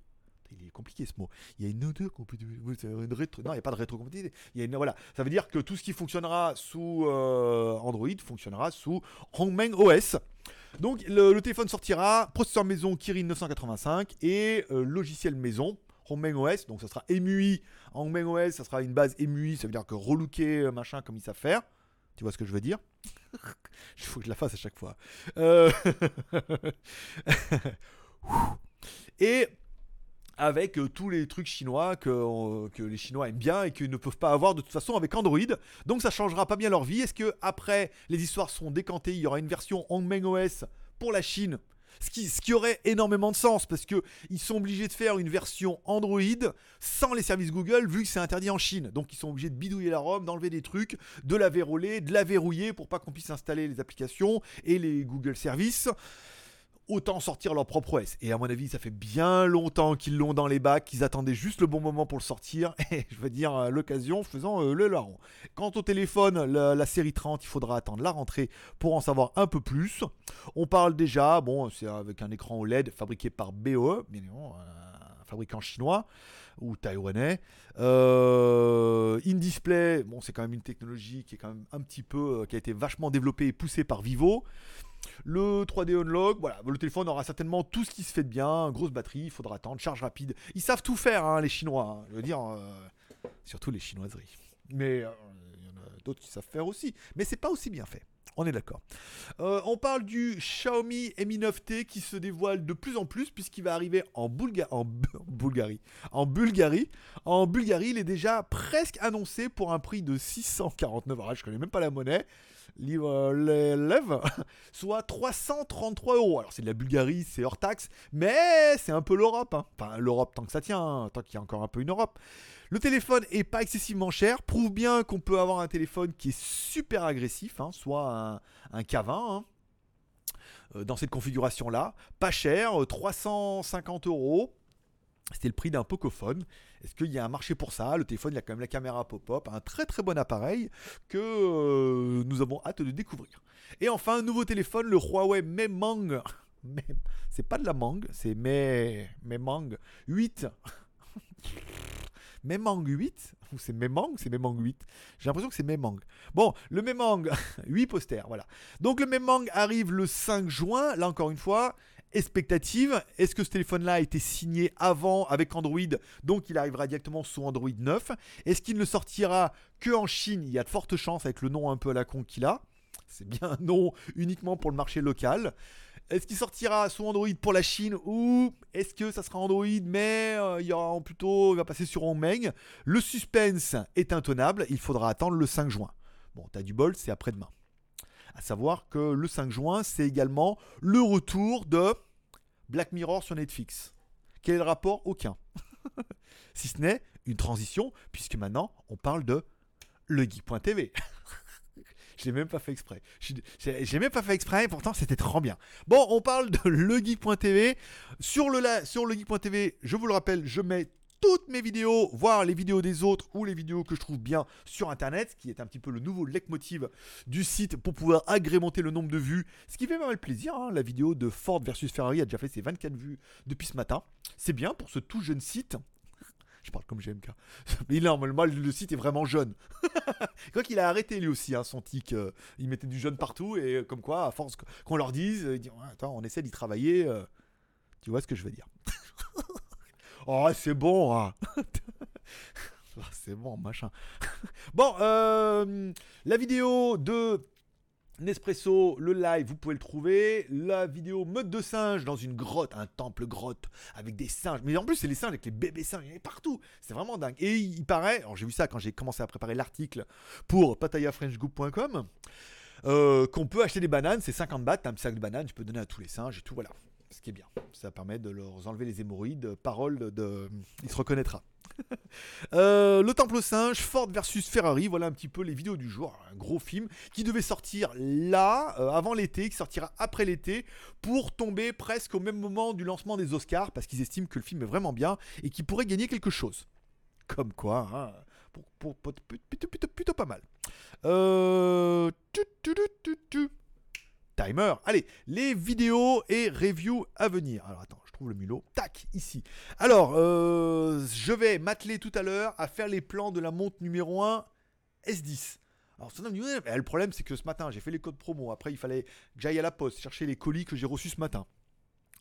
S1: Il est compliqué ce mot. Il y a une intercompatibilité. Une rétro... Non, il n'y a pas de rétrocompatibilité. Voilà. Ça veut dire que tout ce qui fonctionnera sous euh, Android fonctionnera sous Hongmeng OS. Donc le, téléphone sortira, processeur maison Kirin 985 et euh, logiciel maison Hongmeng OS. Donc ça sera EMUI. Hongmeng OS, ça sera une base EMUI, ça veut dire que relooker machin comme ils savent faire. Tu vois ce que je veux dire? Il faut *laughs* que je la fasse à chaque fois. Euh, *laughs* et avec euh, tous les trucs chinois que, euh, que, les Chinois aiment bien et qu'ils ne peuvent pas avoir de toute façon avec Android. Donc ça changera pas bien leur vie. Est-ce que après les histoires seront décantées, il y aura une version Hongmeng OS pour la Chine? Ce qui, ce qui, aurait énormément de sens parce que ils sont obligés de faire une version Android sans les services Google vu que c'est interdit en Chine. Donc ils sont obligés de bidouiller la ROM, d'enlever des trucs, de la verrouiller, de la verrouiller pour pas qu'on puisse installer les applications et les Google Services autant sortir leur propre OS. Et à mon avis, ça fait bien longtemps qu'ils l'ont dans les bacs, qu'ils attendaient juste le bon moment pour le sortir. *laughs* Et je veux dire, euh, l'occasion faisant euh, le larron. Quant au téléphone, la, série 30, il faudra attendre la rentrée pour en savoir un peu plus. On parle déjà, bon, c'est avec un écran OLED fabriqué par BOE, bien évidemment, un fabricant chinois ou taïwanais. Euh, InDisplay, bon, c'est quand même une technologie qui est quand même un petit peu, qui a été vachement développée et poussée par Vivo. Le 3D Unlock, voilà, le téléphone aura certainement tout ce qui se fait de bien, grosse batterie, il faudra attendre, charge rapide. Ils savent tout faire, hein, les Chinois. Hein. je veux dire, euh, surtout les chinoiseries. Mais euh, il y en a d'autres qui savent faire aussi. Mais c'est pas aussi bien fait. On est d'accord. Euh, on parle du Xiaomi Mi 9T qui se dévoile de plus en plus puisqu'il va arriver en, Bulgarie. En Bulgarie. En Bulgarie, il est déjà presque annoncé pour un prix de 649 euros. Je connais même pas la monnaie livre lève, *laughs* soit 333 euros. Alors c'est de la Bulgarie, c'est hors taxe, mais c'est un peu l'Europe. Hein. Enfin l'Europe tant que ça tient, hein, tant qu'il y a encore un peu une Europe. Le téléphone est pas excessivement cher, prouve bien qu'on peut avoir un téléphone qui est super agressif, hein, soit un, un K20 euh, dans cette configuration là, pas cher, 350 euros. C'était le prix d'un Pocophone. Est-ce qu'il y a un marché pour ça? Le téléphone, il y a quand même la caméra pop-up, un très très bon appareil que euh, nous avons hâte de découvrir. Et enfin, un nouveau téléphone, le Huawei Memang. *laughs* C'est pas de la mangue, c'est Memang 8. Memang 8 ou c'est Memang c'est Memang 8 J'ai l'impression que c'est Memang. Bon, le Memang 8 *laughs* posters, voilà. Donc le Memang arrive le 5 juin, là encore une fois, expectative. Est-ce que ce téléphone-là a été signé avant avec Android, donc il arrivera directement sous Android 9 Est-ce qu'il ne sortira que en Chine? Il y a de fortes chances avec le nom un peu à la con qu'il a. C'est bien un nom uniquement pour le marché local. Est-ce qu'il sortira sous Android pour la Chine ou est-ce que ça sera Android mais euh, il y aura plutôt va passer sur Hongmeng? Le suspense est intenable, il faudra attendre le 5 juin. Bon, t'as du bol, c'est après-demain. À savoir que le 5 juin, c'est également le retour de Black Mirror sur Netflix. Quel est le rapport? Aucun. *laughs* si ce n'est une transition, puisque maintenant on parle de legeek.tv. *laughs* Je l'ai même pas fait exprès. J'ai même pas fait exprès, pourtant c'était trop bien. Bon, on parle de legeek.tv. Sur le, sur legeek.tv, je vous le rappelle, je mets toutes mes vidéos, voir les vidéos des autres ou les vidéos que je trouve bien sur internet, qui est un petit peu le nouveau leitmotiv du site pour pouvoir agrémenter le nombre de vues, ce qui fait pas mal plaisir. Hein. La vidéo de Ford versus Ferrari a déjà fait ses 24 vues depuis ce matin. C'est bien pour ce tout jeune site. *laughs* Je parle comme GMK. *laughs* Mais normalement, le site est vraiment jeune. *laughs* Quoi qu'il a arrêté lui aussi hein, son tic. Euh, il mettait du jeune partout et euh, comme quoi, à force qu'on leur dise, euh, il on essaie d'y travailler. tu vois ce que je veux dire? Oh, c'est bon. Hein. *laughs* Ah, c'est bon, machin. *laughs* bon, euh, la vidéo de Nespresso, le live, vous pouvez le trouver. La vidéo mode de singe dans une grotte, un temple grotte avec des singes. Mais en plus, c'est les singes avec les bébés singes, il y en a partout. C'est vraiment dingue. Et il paraît, alors j'ai vu ça quand j'ai commencé à préparer l'article pour patayafrenchgoop.com, euh, qu'on peut acheter des bananes, c'est 50 bahts, un sac de bananes, tu peux donner à tous les singes et tout, voilà ce qui est bien. Ça permet de leur enlever les hémorroïdes. Parole de. Il se reconnaîtra. Euh, le Temple Singe, Ford versus Ferrari, voilà un petit peu les vidéos du jour. Un gros film qui devait sortir là, euh, avant l'été, qui sortira après l'été, pour tomber presque au même moment du lancement des Oscars, parce qu'ils estiment que le film est vraiment bien et qu'il pourrait gagner quelque chose. Comme quoi, hein, pour, plutôt, plutôt, pas mal. Euh, timer. Allez, les vidéos et reviews à venir. Alors attends, je trouve le mulot. Tac, ici. Alors, euh, je vais m'atteler tout à l'heure à faire les plans de la montre numéro 1 S10. Alors, le problème, c'est que ce matin, j'ai fait les codes promo. Après, il fallait que j'aille à la poste chercher les colis que j'ai reçus ce matin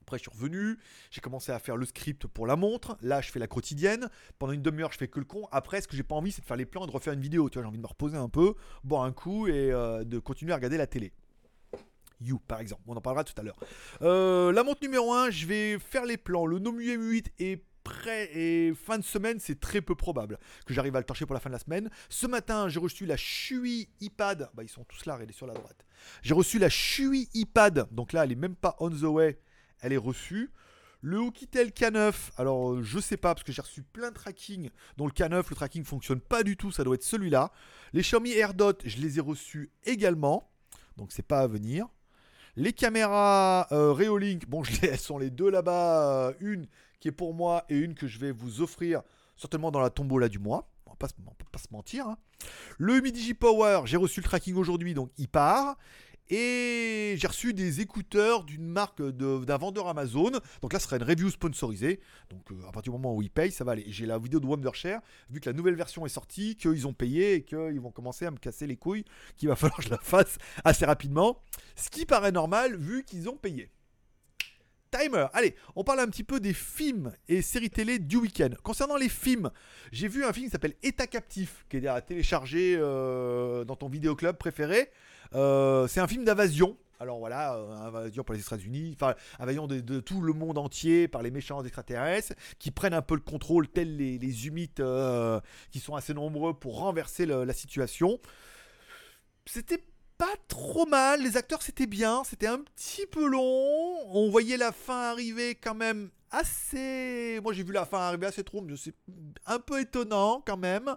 S1: Après, je suis revenu, j'ai commencé à faire le script pour la montre. Là, je fais la quotidienne. Pendant une demi-heure, je fais que le con. Après, ce que j'ai pas envie, c'est de faire les plans et de refaire une vidéo. Tu vois, j'ai envie de me reposer un peu, boire un coup et euh, de continuer à regarder la télé. You, par exemple. On en parlera tout à l'heure. Euh, la montre numéro 1, je vais faire les plans. Le Nomu M8 est prêt et fin de semaine, c'est très peu probable que j'arrive à le torcher pour la fin de la semaine. Ce matin, j'ai reçu la Shui iPad. Bah, ils sont tous là, est sur la droite. J'ai reçu la Shui iPad. Donc là, elle est même pas on the way. Elle est reçue. Le Oukitel K9, alors euh, je sais pas parce que j'ai reçu plein de tracking dont le K9, le tracking fonctionne pas du tout, ça doit être celui-là. Les Xiaomi AirDot, je les ai reçus également, donc c'est pas à venir. Les caméras euh, Reolink, bon, je *laughs* elles sont les deux là-bas. euh, une qui est pour moi et une que je vais vous offrir certainement dans la tombola du mois. On on va pas se mentir. hein. Le Midigi Power, j'ai reçu le tracking aujourd'hui, donc il part. Et j'ai reçu des écouteurs d'une marque d'un vendeur Amazon. Donc là, ce serait une review sponsorisée. Donc euh, à partir du moment où ils payent, ça va aller. J'ai la vidéo de Wondershare, vu que la nouvelle version est sortie, qu'ils ont payé et qu'ils vont commencer à me casser les couilles, *laughs* qu'il va falloir que je la fasse assez rapidement. Ce qui paraît normal, vu qu'ils ont payé. Timer. Allez, on parle un petit peu des films et séries télé du week-end. Concernant les films, j'ai vu un film qui s'appelle État captif, qui est à télécharger euh, dans ton vidéoclub préféré. Euh, c'est un film d'invasion. Alors voilà, euh, invasion par les États-Unis, enfin invasion de, tout le monde entier par les méchants extraterrestres qui prennent un peu le contrôle, tels les, les humites euh, qui sont assez nombreux pour renverser la situation. C'était pas trop mal, les acteurs c'était bien, c'était un petit peu long, on voyait la fin arriver quand même assez... Moi j'ai vu la fin arriver assez trop, mais c'est un peu étonnant quand même.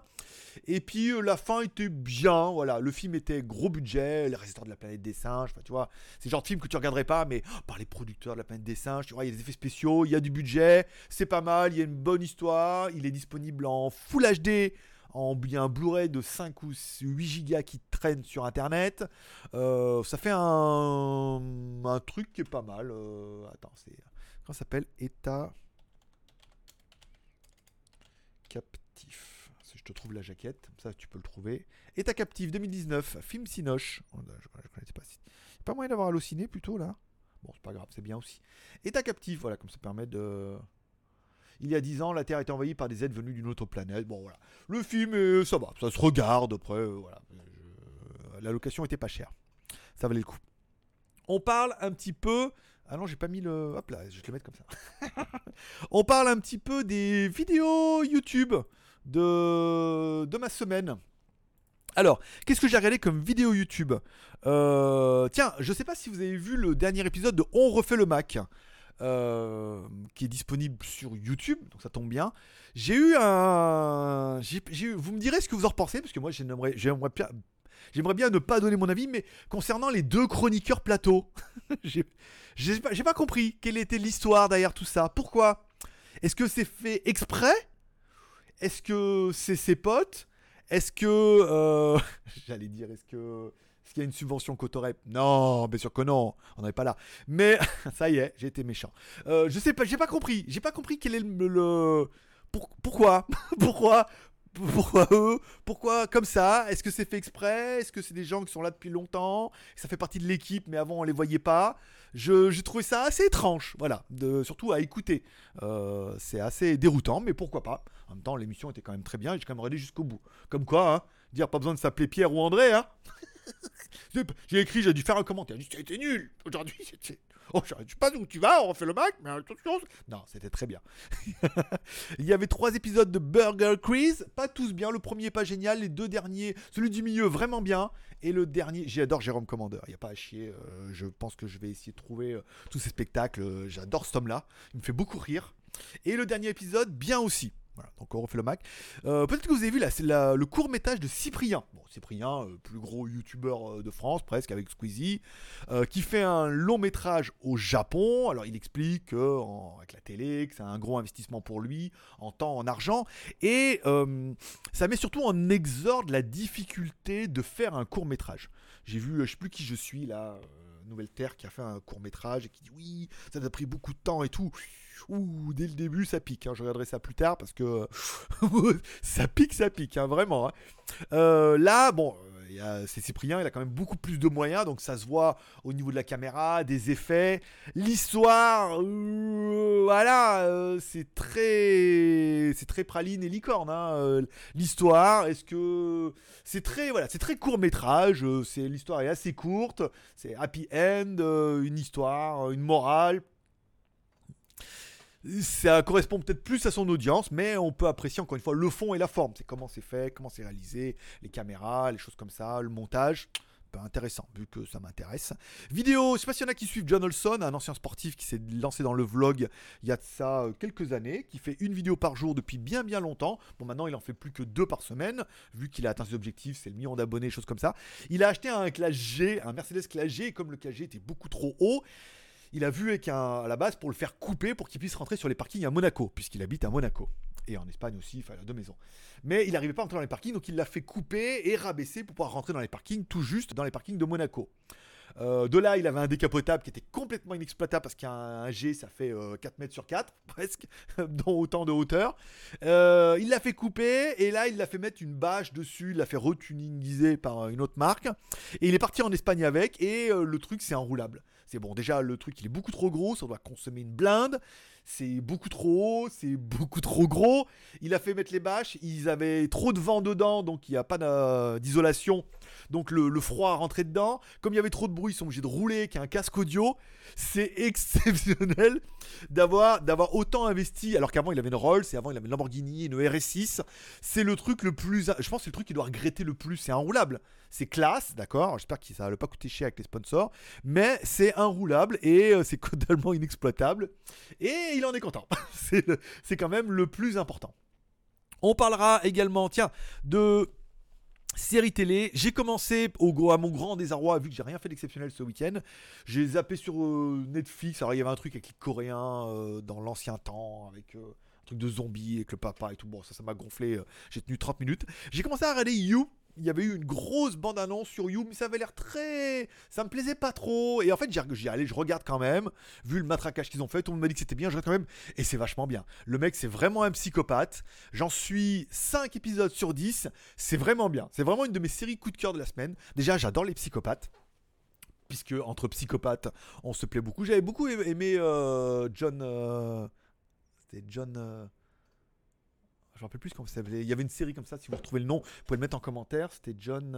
S1: Et puis euh, la fin était bien, voilà, le film était gros budget, les réalisateurs de la planète des singes, tu vois, c'est le genre de film que tu regarderais pas, mais oh, par les producteurs de la planète des singes, tu vois, il y a des effets spéciaux, il y a du budget, c'est pas mal, il y a une bonne histoire, il est disponible en Full HD, en bien Blu-ray de 5 ou 8 gigas qui traîne sur internet. Euh, ça fait un, un truc qui est pas mal. euh, attends, c'est. Comment s'appelle? État captif. Si je te trouve la jaquette, ça tu peux le trouver. État captif 2019, film Cinoche. Oh, je, pas. A pas moyen d'avoir halluciné plutôt là? Bon, c'est pas grave, c'est bien aussi. État captif, voilà, comme ça permet de. Il y a 10 ans, la Terre était envahie par des êtres venus d'une autre planète. Bon, voilà. Le film, euh, ça va, ça se regarde. Après, euh, voilà. Je- La location était pas chère. Ça valait le coup. On parle un petit peu. Ah non, j'ai pas mis le. Hop là, je vais le mettre comme ça. *laughs* On parle un petit peu des vidéos YouTube de, de ma semaine. Alors, qu'est-ce que j'ai regardé comme vidéo YouTube? Euh, Tiens, je sais pas si vous avez vu le dernier épisode de On refait le Mac. euh, qui est disponible sur YouTube, donc ça tombe bien. J'ai eu un. Vous me direz ce que vous en repensez, parce que moi j'aimerais j'aimerais bien, ne pas donner mon avis, mais concernant les deux chroniqueurs plateau, *laughs* j'ai pas, compris quelle était l'histoire derrière tout ça. Pourquoi? Est-ce que c'est fait exprès? Est-ce que c'est ses potes? Est-ce que. euh, *laughs* J'allais dire, est-ce que. Est-ce qu'il y a une subvention Cotorep? Non, bien sûr que non, on n'en est pas là. Mais *laughs* ça y est, j'ai été méchant. Euh, je sais pas, j'ai pas compris. J'ai pas compris quel est le. le- pour- pourquoi? Pourquoi pourquoi eux? Pourquoi comme ça? Est-ce que c'est fait exprès? Est-ce que c'est des gens qui sont là depuis longtemps? Ça fait partie de l'équipe, mais avant on les voyait pas. J'ai trouvé ça assez étrange, voilà, de, surtout à écouter. Euh, c'est assez déroutant, mais pourquoi pas? En même temps, l'émission était quand même très bien et j'ai quand même regardé jusqu'au bout. Comme quoi, hein, dire pas besoin de s'appeler Pierre ou André, hein *laughs* J'ai écrit, j'ai dû faire un commentaire. J'ai dit, C'était nul aujourd'hui. Oh, je sais pas où tu vas, on refait le Mac, mais attention. Non, c'était très bien. *laughs* Il y avait trois épisodes de Burger Quiz, pas tous bien. Le premier pas génial, les deux derniers, celui du milieu vraiment bien, et le dernier, j'adore Jérôme Commander. Il y a pas à chier. euh, je pense que je vais essayer de trouver euh, tous ces spectacles. euh, J'adore cet homme-là. Il me fait beaucoup rire. Et le dernier épisode, bien aussi. Voilà, donc on refait le Mac. Euh, Peut-être que vous avez vu là, la- le court métrage de Cyprien. Bon, Cyprien, euh, plus gros youtubeur euh, de France, presque avec Squeezie, qui fait un long métrage au Japon. Alors il explique avec la télé, que c'est un gros investissement pour lui, en temps, en argent. Et ça met surtout en exorde la difficulté de faire un court métrage. J'ai vu, je sais plus qui je suis là, Nouvelle Terre, qui a fait un court métrage et qui dit oui, ça a pris beaucoup de temps et tout. Ouh, dès le début, ça pique. hein. Je regarderai ça plus tard parce que *laughs* ça pique, ça pique, hein, vraiment. hein. Euh, là, bon, euh, c'est Cyprien, il a quand même beaucoup plus de moyens, donc ça se voit au niveau de la caméra, des effets. L'histoire, euh, voilà, c'est très, très praline et licorne. L'histoire, est-ce que c'est très, voilà, c'est très court métrage. c'est l'histoire est assez courte, c'est happy end, une histoire, une morale ça correspond peut-être plus à son audience, mais on peut apprécier encore une fois le fond et la forme. C'est comment c'est fait, comment c'est réalisé, les caméras, les choses comme ça, le montage. Peu intéressant, vu que ça m'intéresse. Vidéo, je sais pas s'il y en a qui suivent John Olson, un ancien sportif qui s'est lancé dans le vlog il y a de ça euh, quelques années, qui fait une vidéo par jour depuis bien bien longtemps. Bon, maintenant il en fait plus que deux par semaine, vu qu'il a atteint ses objectifs, c'est le million d'abonnés, choses comme ça. Il a acheté un classe G, un Mercedes classe G, et comme le classe G était beaucoup trop haut, il a vu avec un, à la base pour le faire couper pour qu'il puisse rentrer sur les parkings à Monaco, puisqu'il habite à Monaco. Et en Espagne aussi, il a deux maisons. Mais il n'arrivait pas à rentrer dans les parkings, donc il l'a fait couper et rabaisser pour pouvoir rentrer dans les parkings, tout juste dans les parkings de Monaco. Euh, de là, il avait un décapotable qui était complètement inexploitable parce qu'un G, ça fait 4 euh, mètres sur 4, *laughs* presque, dans autant de hauteur. Euh, il l'a fait couper et là, il l'a fait mettre une bâche dessus, il l'a fait retuningiser par une autre marque. Et il est parti en Espagne avec et le truc, c'est enroulable. C'est bon, déjà, le truc, il est beaucoup trop gros, ça doit consommer une blinde c'est beaucoup trop haut, c'est *laughs* beaucoup trop gros. Il a fait mettre les bâches, ils avaient trop de vent dedans, donc il n'y a pas d'isolation. Donc le, froid rentrait dedans. Comme il y avait trop de bruit, ils sont obligés de rouler avec un casque audio. C'est *laughs* exceptionnel d'avoir, d'avoir autant investi, alors qu'avant il avait une Rolls et avant il avait une Lamborghini, une RS6. C'est le truc le plus. Je pense que c'est le truc qu'il doit regretter le plus. C'est enroulable. C'est classe, d'accord J'espère que ça va pas coûter cher avec les sponsors. Mais c'est enroulable et euh, c'est *laughs* totalement inexploitable. Et il en est content. *laughs* c'est quand même le plus important. On parlera également, tiens, de séries télé. J'ai commencé au, à mon grand désarroi, vu que j'ai rien fait d'exceptionnel ce week-end. J'ai zappé sur euh, Netflix. Alors il y avait un truc avec les Coréens euh, dans l'ancien temps, avec un truc de zombies, avec le papa et tout. Bon, ça, ça m'a gonflé. j'ai tenu 30 minutes. J'ai commencé à regarder You il y avait eu une grosse bande-annonce sur You, mais ça avait l'air très. Ça me plaisait pas trop. Et en fait, j'ai allé, je regarde quand même. Vu le matraquage qu'ils ont fait, tout le monde m'a dit que c'était bien, je regarde quand même. Et c'est vachement bien. Le mec, c'est vraiment un psychopathe. J'en suis 5 épisodes sur 10. C'est vraiment bien. C'est vraiment une de mes séries coup de cœur de la semaine. Déjà, j'adore les psychopathes. Puisque entre psychopathes, on se plaît beaucoup. J'avais beaucoup aimé euh, John. Euh, c'était John. Euh, je me rappelle plus comment ça. Il y avait une série comme ça, si vous retrouvez le nom, vous pouvez le mettre en commentaire. C'était John.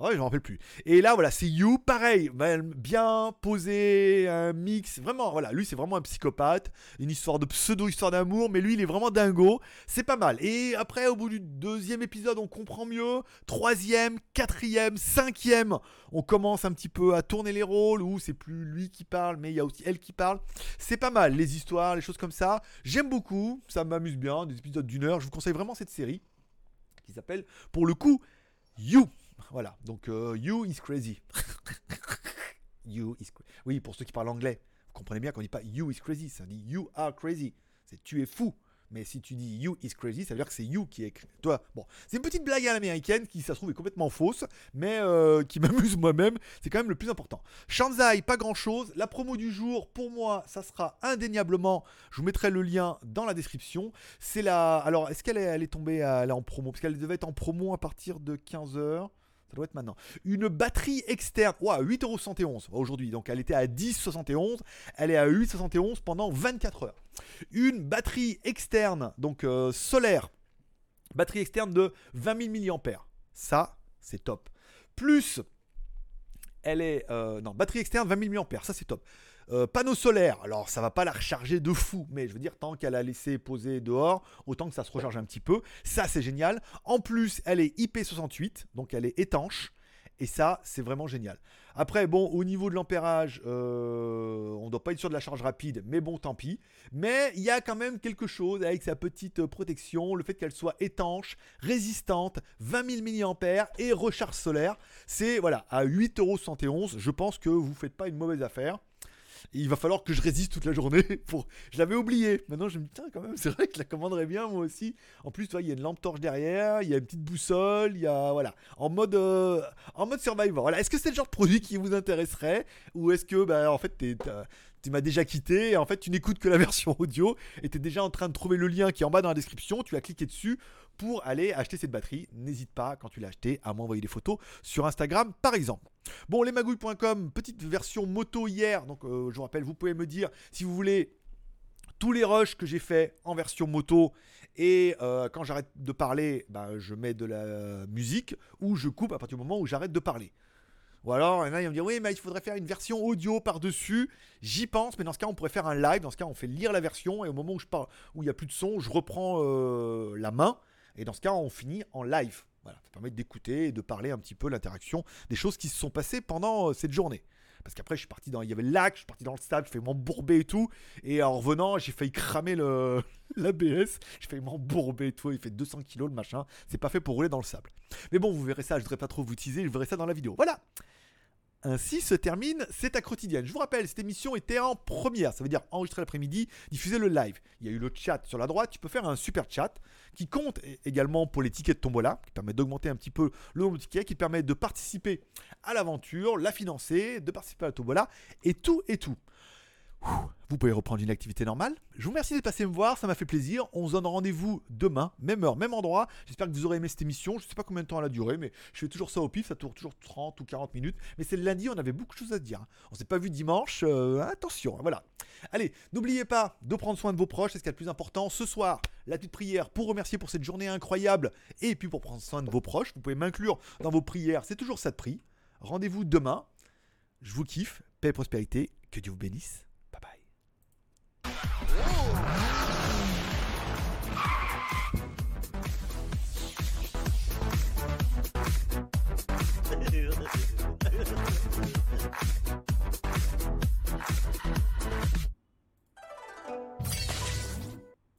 S1: Euh, Ouais, je me rappelle plus. Et là, voilà, c'est You, pareil, bien posé, un mix. Vraiment, voilà, lui, c'est vraiment un psychopathe. Une histoire de pseudo-histoire d'amour, mais lui, il est vraiment dingo. C'est pas mal. Et après, au bout du deuxième épisode, on comprend mieux. Troisième, quatrième, cinquième, on commence un petit peu à tourner les rôles, où c'est plus lui qui parle, mais il y a aussi elle qui parle. C'est pas mal, les histoires, les choses comme ça. J'aime beaucoup, ça m'amuse bien, des épisodes d'une heure. Je vous conseille vraiment cette série, qui s'appelle, pour le coup, You. Voilà, donc euh, You is crazy. *laughs* you is Oui, pour ceux qui parlent anglais, vous comprenez bien qu'on dit pas You is crazy, ça dit You are crazy. C'est tu es fou. Mais si tu dis you is crazy, ça veut dire que c'est you qui est. Toi, bon, c'est une petite blague à l'américaine qui, ça se trouve, est complètement fausse, mais euh, qui *laughs* m'amuse moi-même. C'est quand même le plus important. Shanzai, pas grand chose. La promo du jour, pour moi, ça sera indéniablement. Je vous mettrai le lien dans la description. C'est la. Alors, est-ce qu'elle est, elle est tombée à, en promo? Parce qu'elle devait être en promo à partir de 15h. Ça doit être maintenant. Une batterie externe. Ouah, 8,71€ aujourd'hui. Donc elle était à 10,71€. Elle est à 8,71€ pendant 24 heures. Une batterie externe, donc euh, solaire. Batterie externe de 20 000 mAh. Ça, c'est top. Plus, elle est. Euh, non, batterie externe 20 000 mAh. Ça, c'est top. Euh, panneau solaire, alors ça va pas la recharger de fou, mais je veux dire, tant qu'elle a laissé poser dehors, autant que ça se recharge un petit peu. Ça, c'est génial. En plus, elle est IP68, donc elle est étanche. Et ça, c'est vraiment génial. Après, bon, au niveau de l'ampérage, euh, on ne doit pas être sûr de la charge rapide, mais bon, tant pis. Mais il y a quand même quelque chose avec sa petite protection, le fait qu'elle soit étanche, résistante, 20 000 mAh et recharge solaire. C'est, voilà, à 8,71€, je pense que vous ne faites pas une mauvaise affaire il va falloir que je résiste toute la journée. *laughs* Pour... Je l'avais oublié. Maintenant, je me dis, tiens, quand même, c'est vrai que je la commanderais bien, moi aussi. En plus, il y a une lampe torche derrière, il y a une petite boussole, il y a. Voilà. En mode, euh, en mode survivor. Voilà. Est-ce que c'est le genre de produit qui vous intéresserait? Ou est-ce que, bah, en fait, tu m'as déjà quitté et en fait tu n'écoutes que la *laughs* version audio et tu es déjà en train de trouver le lien qui est en bas dans la description, tu as cliqué dessus pour aller acheter cette batterie. N'hésite pas, quand tu l'as acheté, à m'envoyer des photos sur Instagram par exemple. Bon, lesmagouilles.com, petite version moto hier. Donc, euh, je vous rappelle, vous pouvez me dire si vous voulez tous les rushs que j'ai fait en version moto et euh, quand j'arrête de parler, bah, je mets de la musique ou je coupe à partir du moment où j'arrête de parler. Ou alors, il y en a, ils me dire oui, mais il faudrait faire une version audio par-dessus. J'y pense, mais dans ce cas, on pourrait faire un live. Dans ce cas, on fait lire la version et au moment où je parle, où il n'y a plus de son, je reprends euh, la main. Et dans ce cas, on finit en live. Voilà, ça permet d'écouter et de parler un petit peu l'interaction des choses qui se sont passées pendant euh, cette journée. Parce qu'après, je suis parti dans. Il y avait le lac, je suis parti dans le stade, je fais m'embourber et tout. Et en revenant, j'ai failli cramer le *laughs* l'ABS. J'ai failli m'embourber et tout. Il fait 200 kilos le machin. C'est pas fait pour rouler dans le sable. Mais bon, vous verrez ça. Je voudrais pas trop vous teaser. Je verrai ça dans la vidéo. Voilà. Ainsi se termine ta quotidienne. Je vous rappelle, cette émission était en première, ça veut dire enregistrer l'après-midi, diffuser le live. Il y a eu le chat sur la droite, tu peux faire un super chat qui compte également pour les tickets de tombola, qui permet d'augmenter un petit peu le nombre de tickets, qui permet de participer à l'aventure, la financer, de participer à la tombola, et tout et tout vous pouvez reprendre une activité normale. Je vous remercie de passer me voir, ça m'a fait plaisir. On se donne rendez-vous demain, même heure, même endroit. J'espère que vous aurez aimé cette émission. Je ne sais pas combien de temps elle a duré, mais je fais toujours ça au pif, ça tourne toujours 30 ou 40 minutes. Mais c'est le lundi, on avait beaucoup de choses à dire. On s'est pas vu dimanche, euh, attention, voilà. Allez, n'oubliez pas de prendre soin de vos proches, c'est ce qui est le plus important. Ce soir, la petite prière pour remercier pour cette journée incroyable et puis pour prendre soin de vos proches. Vous pouvez m'inclure dans vos prières, c'est toujours ça de prix. Rendez-vous demain. Je vous kiffe, paix et prospérité, que Dieu vous bénisse.